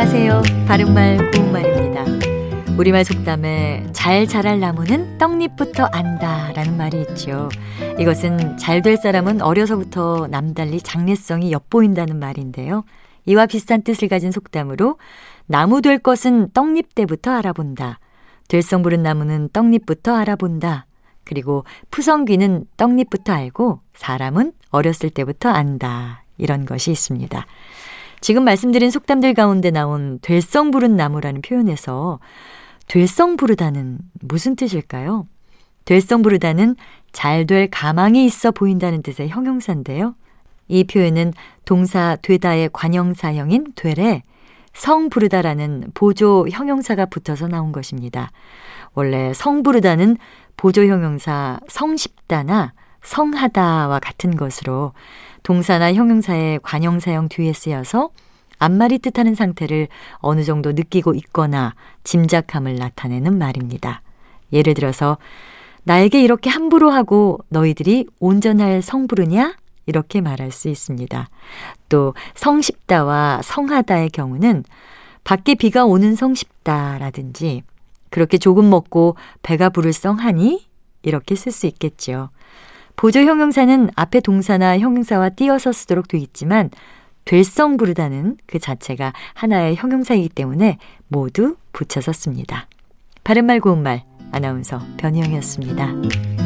안녕하세요. 바른말 고운말입니다. 우리말 속담에 잘 자랄 나무는 떡잎부터 안다 라는 말이 있죠. 이것은 잘 될 사람은 어려서부터 남달리 장래성이 엿보인다는 말인데요. 이와 비슷한 뜻을 가진 속담으로 나무 될 것은 떡잎 때부터 알아본다. 될성 부른 나무는 떡잎부터 알아본다. 그리고 푸성귀는 떡잎부터 알고 사람은 어렸을 때부터 안다. 이런 것이 있습니다. 지금 말씀드린 속담들 가운데 나온 될성 부른 나무라는 표현에서 될성 부르다는 무슨 뜻일까요? 될성 부르다는 잘 될 가망이 있어 보인다는 뜻의 형용사인데요. 이 표현은 동사 되다의 관형사형인 되래 성 부르다라는 보조 형용사가 붙어서 나온 것입니다. 원래 성 부르다는 보조 형용사 성쉽다나 성하다와 같은 것으로 동사나 형용사의 관형사형 뒤에 쓰여서 앞말이 뜻하는 상태를 어느 정도 느끼고 있거나 짐작함을 나타내는 말입니다. 예를 들어서 나에게 이렇게 함부로 하고 너희들이 온전할 성부르냐? 이렇게 말할 수 있습니다. 또 성쉽다와 성하다의 경우는 밖에 비가 오는 성쉽다라든지 그렇게 조금 먹고 배가 부를 성하니 이렇게 쓸 수 있겠죠. 보조 형용사는 앞에 동사나 형용사와 띄어서 쓰도록 돼 있지만 될성 부르다는 그 자체가 하나의 형용사이기 때문에 모두 붙여서 씁니다. 바른말 고운말 아나운서 변희영이었습니다.